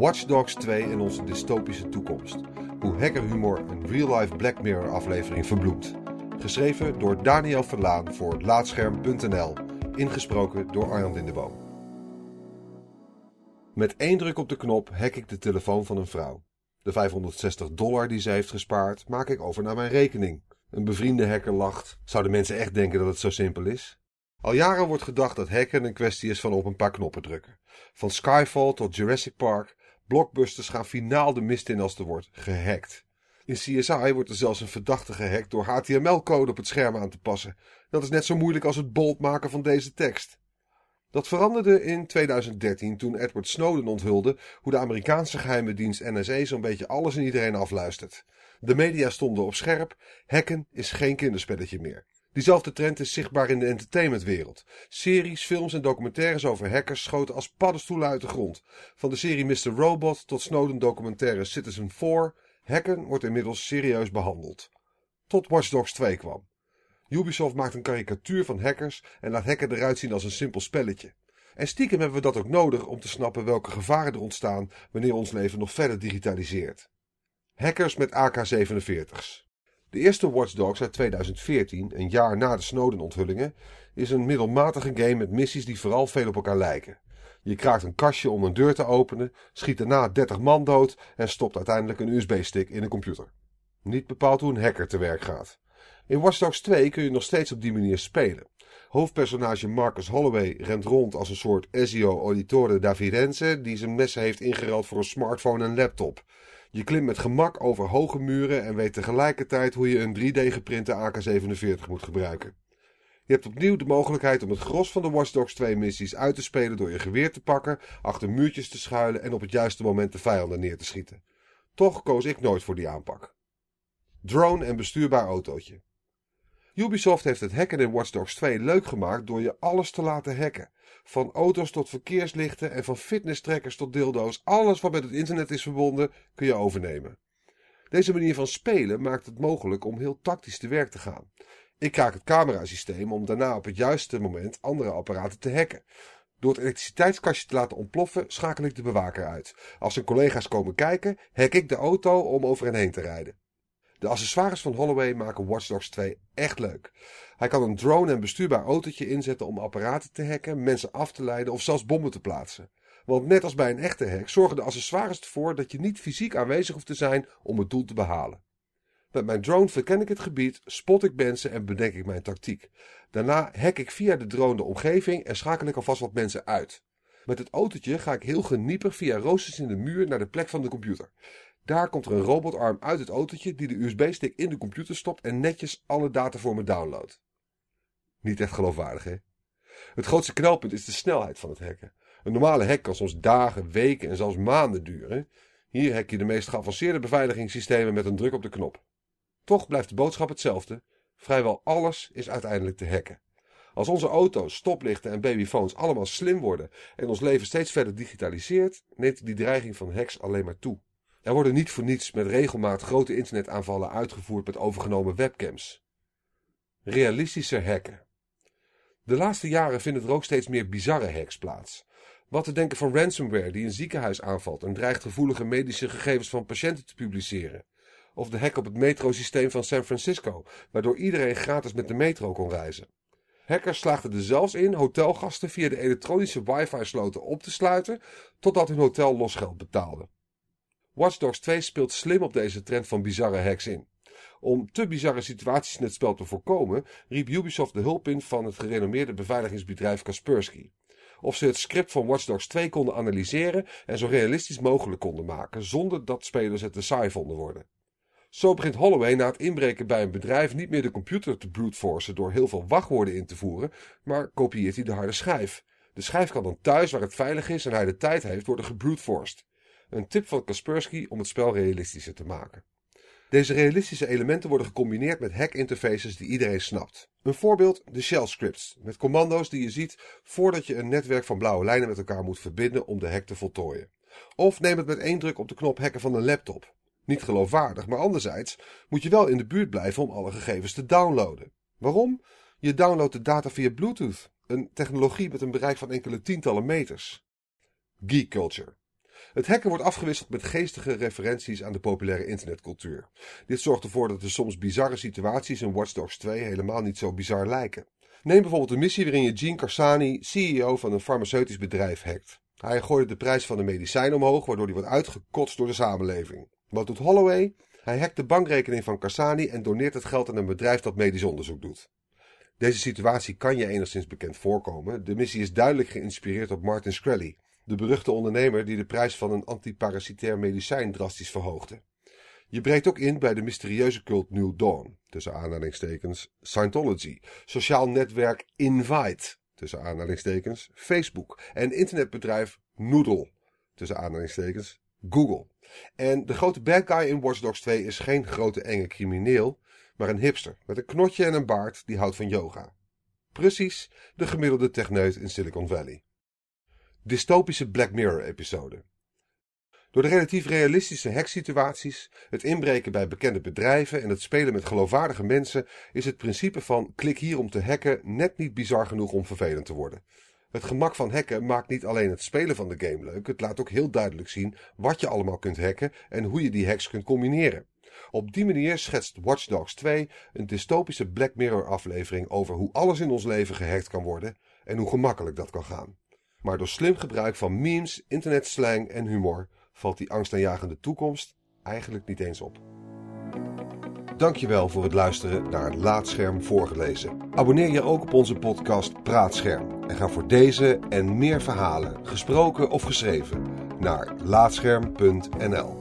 Watch Dogs 2 en onze dystopische toekomst. Hoe hackerhumor een real-life Black Mirror aflevering verbloemt. Geschreven door Daniel Verlaan voor Laatscherm.nl. Ingesproken door Arjan Lindeboom. Met één druk op de knop hack ik de telefoon van een vrouw. De 560 dollar die ze heeft gespaard maak ik over naar mijn rekening. Een bevriende hacker lacht. Zouden mensen echt denken dat het zo simpel is? Al jaren wordt gedacht dat hacken een kwestie is van op een paar knoppen drukken. Van Skyfall tot Jurassic Park, blockbusters gaan finaal de mist in als er wordt gehackt. In CSI wordt er zelfs een verdachte gehackt door HTML-code op het scherm aan te passen. Dat is net zo moeilijk als het bold maken van deze tekst. Dat veranderde in 2013 toen Edward Snowden onthulde hoe de Amerikaanse geheime dienst NSA zo'n beetje alles en iedereen afluistert. De media stonden op scherp, hacken is geen kinderspelletje meer. Diezelfde trend is zichtbaar in de entertainmentwereld. Series, films en documentaires over hackers schoten als paddenstoelen uit de grond. Van de serie Mr. Robot tot Snowden documentaire Citizen 4, hacken wordt inmiddels serieus behandeld. Tot Watch Dogs 2 kwam. Ubisoft maakt een karikatuur van hackers en laat hacken eruit zien als een simpel spelletje. En stiekem hebben we dat ook nodig om te snappen welke gevaren er ontstaan wanneer ons leven nog verder digitaliseert. Hackers met AK-47's. De eerste Watch Dogs uit 2014, een jaar na de Snowden-onthullingen, is een middelmatige game met missies die vooral veel op elkaar lijken. Je kraakt een kastje om een deur te openen, schiet daarna 30 man dood en stopt uiteindelijk een USB-stick in een computer. Niet bepaald hoe een hacker te werk gaat. In Watch Dogs 2 kun je nog steeds op die manier spelen. Hoofdpersonage Marcus Holloway rent rond als een soort Ezio Auditore da Firenze die zijn messen heeft ingeruild voor een smartphone en laptop. Je klimt met gemak over hoge muren en weet tegelijkertijd hoe je een 3D geprinte AK-47 moet gebruiken. Je hebt opnieuw de mogelijkheid om het gros van de Watch Dogs 2 missies uit te spelen door je geweer te pakken, achter muurtjes te schuilen en op het juiste moment de vijanden neer te schieten. Toch koos ik nooit voor die aanpak. Drone en bestuurbaar autootje. Ubisoft heeft het hacken in Watch Dogs 2 leuk gemaakt door je alles te laten hacken. Van auto's tot verkeerslichten en van fitnesstrackers tot dildo's, alles wat met het internet is verbonden, kun je overnemen. Deze manier van spelen maakt het mogelijk om heel tactisch te werk te gaan. Ik kraak het camerasysteem om daarna op het juiste moment andere apparaten te hacken. Door het elektriciteitskastje te laten ontploffen, schakel ik de bewaker uit. Als zijn collega's komen kijken, hack ik de auto om over hen heen te rijden. De accessoires van Holloway maken Watch Dogs 2 echt leuk. Hij kan een drone en bestuurbaar autootje inzetten om apparaten te hacken, mensen af te leiden of zelfs bommen te plaatsen. Want net als bij een echte hack zorgen de accessoires ervoor dat je niet fysiek aanwezig hoeft te zijn om het doel te behalen. Met mijn drone verken ik het gebied, spot ik mensen en bedenk ik mijn tactiek. Daarna hack ik via de drone de omgeving en schakel ik alvast wat mensen uit. Met het autootje ga ik heel geniepig via roosters in de muur naar de plek van de computer. Daar komt er een robotarm uit het autootje die de USB-stick in de computer stopt en netjes alle data voor me downloadt. Niet echt geloofwaardig, hè? Het grootste knelpunt is de snelheid van het hacken. Een normale hack kan soms dagen, weken en zelfs maanden duren. Hier hack je de meest geavanceerde beveiligingssystemen met een druk op de knop. Toch blijft de boodschap hetzelfde. Vrijwel alles is uiteindelijk te hacken. Als onze auto's, stoplichten en babyphones allemaal slim worden en ons leven steeds verder digitaliseert, neemt die dreiging van hacks alleen maar toe. Er worden niet voor niets met regelmaat grote internetaanvallen uitgevoerd met overgenomen webcams. Realistischer hacken. De laatste jaren vinden er ook steeds meer bizarre hacks plaats. Wat te denken van ransomware die een ziekenhuis aanvalt en dreigt gevoelige medische gegevens van patiënten te publiceren. Of de hack op het metrosysteem van San Francisco, waardoor iedereen gratis met de metro kon reizen. Hackers slaagden er zelfs in hotelgasten via de elektronische wifi-sloten op te sluiten, totdat hun hotel losgeld betaalde. Watch Dogs 2 speelt slim op deze trend van bizarre hacks in. Om te bizarre situaties in het spel te voorkomen, riep Ubisoft de hulp in van het gerenommeerde beveiligingsbedrijf Kaspersky. Of ze het script van Watch Dogs 2 konden analyseren en zo realistisch mogelijk konden maken, zonder dat spelers het te saai vonden worden. Zo begint Holloway na het inbreken bij een bedrijf niet meer de computer te bruteforcen door heel veel wachtwoorden in te voeren, maar kopieert hij de harde schijf. De schijf kan dan thuis, waar het veilig is en hij de tijd heeft, worden gebruteforced. Een tip van Kaspersky om het spel realistischer te maken. Deze realistische elementen worden gecombineerd met hack-interfaces die iedereen snapt. Een voorbeeld, de shell scripts, met commando's die je ziet voordat je een netwerk van blauwe lijnen met elkaar moet verbinden om de hack te voltooien. Of neem het met één druk op de knop hacken van een laptop. Niet geloofwaardig, maar anderzijds moet je wel in de buurt blijven om alle gegevens te downloaden. Waarom? Je downloadt de data via Bluetooth, een technologie met een bereik van enkele tientallen meters. Geek culture. Het hacken wordt afgewisseld met geestige referenties aan de populaire internetcultuur. Dit zorgt ervoor dat de soms bizarre situaties in Watch Dogs 2 helemaal niet zo bizar lijken. Neem bijvoorbeeld een missie waarin je Gene Carsani, CEO van een farmaceutisch bedrijf, hackt. Hij gooit de prijs van de medicijn omhoog, waardoor die wordt uitgekotst door de samenleving. Wat doet Holloway? Hij hackt de bankrekening van Carsani en doneert het geld aan een bedrijf dat medisch onderzoek doet. Deze situatie kan je enigszins bekend voorkomen. De missie is duidelijk geïnspireerd op Martin Shkreli, de beruchte ondernemer die de prijs van een antiparasitair medicijn drastisch verhoogde. Je breekt ook in bij de mysterieuze cult New Dawn, tussen aanhalingstekens Scientology, sociaal netwerk Invite, tussen aanhalingstekens Facebook en internetbedrijf Noodle, tussen aanhalingstekens Google. En de grote bad guy in Watch Dogs 2 is geen grote enge crimineel, maar een hipster met een knotje en een baard die houdt van yoga. Precies de gemiddelde techneut in Silicon Valley. Dystopische Black Mirror episode. Door de relatief realistische hacksituaties, het inbreken bij bekende bedrijven en het spelen met geloofwaardige mensen is het principe van klik hier om te hacken net niet bizar genoeg om vervelend te worden. Het gemak van hacken maakt niet alleen het spelen van de game leuk, het laat ook heel duidelijk zien wat je allemaal kunt hacken en hoe je die hacks kunt combineren. Op die manier schetst Watch Dogs 2 een dystopische Black Mirror aflevering over hoe alles in ons leven gehackt kan worden en hoe gemakkelijk dat kan gaan. Maar door slim gebruik van memes, internetslang en humor valt die angstaanjagende toekomst eigenlijk niet eens op. Dankjewel voor het luisteren naar Laatscherm voorgelezen. Abonneer je ook op onze podcast Praatscherm en ga voor deze en meer verhalen, gesproken of geschreven, naar laatscherm.nl.